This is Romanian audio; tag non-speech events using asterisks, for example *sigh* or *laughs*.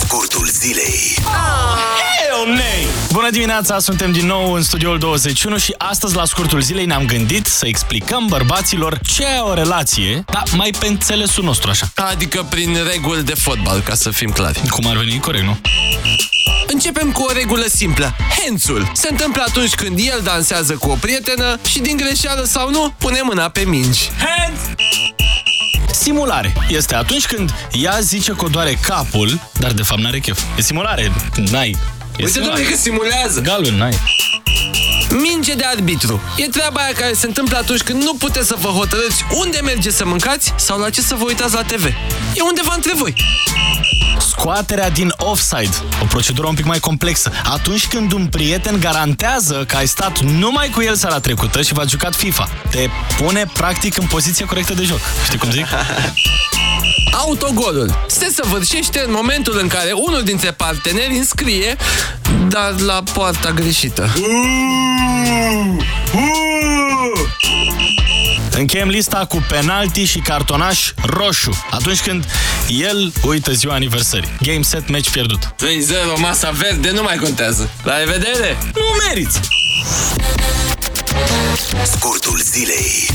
Scurtul zilei. Bună dimineața, suntem din nou în studioul 21 și astăzi la scurtul zilei ne-am gândit să explicăm bărbaților ce e o relație, dar mai pe înțelesul nostru așa. Adică prin reguli de fotbal, ca să fim clari. Cum ar veni corect, nu? Începem cu o regulă simplă. Hențul se întâmplă atunci când el dansează cu o prietenă și din greșeală sau nu, pune mâna pe mingi. Simulare. Este atunci când ea zice că o doare capul, dar de fapt n-are chef. E simulare. N-ai. E Uite, simulare. doamne, că simulează! Galben, n-ai. Minge de arbitru. E treaba aia care se întâmplă atunci când nu puteți să vă hotărâți unde mergeți să mâncați sau la ce să vă uitați la TV. E undeva între voi. Scoaterea din offside. O procedură un pic mai complexă. Atunci când un prieten garantează că ai stat numai cu el seara trecută și v-ați jucat FIFA. Te pune practic în poziție corectă de joc. Știi cum zic? *laughs* Autogolul se săvârșește în momentul în care unul dintre parteneri înscrie, dar la poarta greșită. Încheiem lista cu penalti și cartonaș roșu. Atunci când el uită ziua aniversării. Game set, match pierdut. 3-0, masa verde, nu mai contează. La revedere! Nu meriți! Scurtul zilei.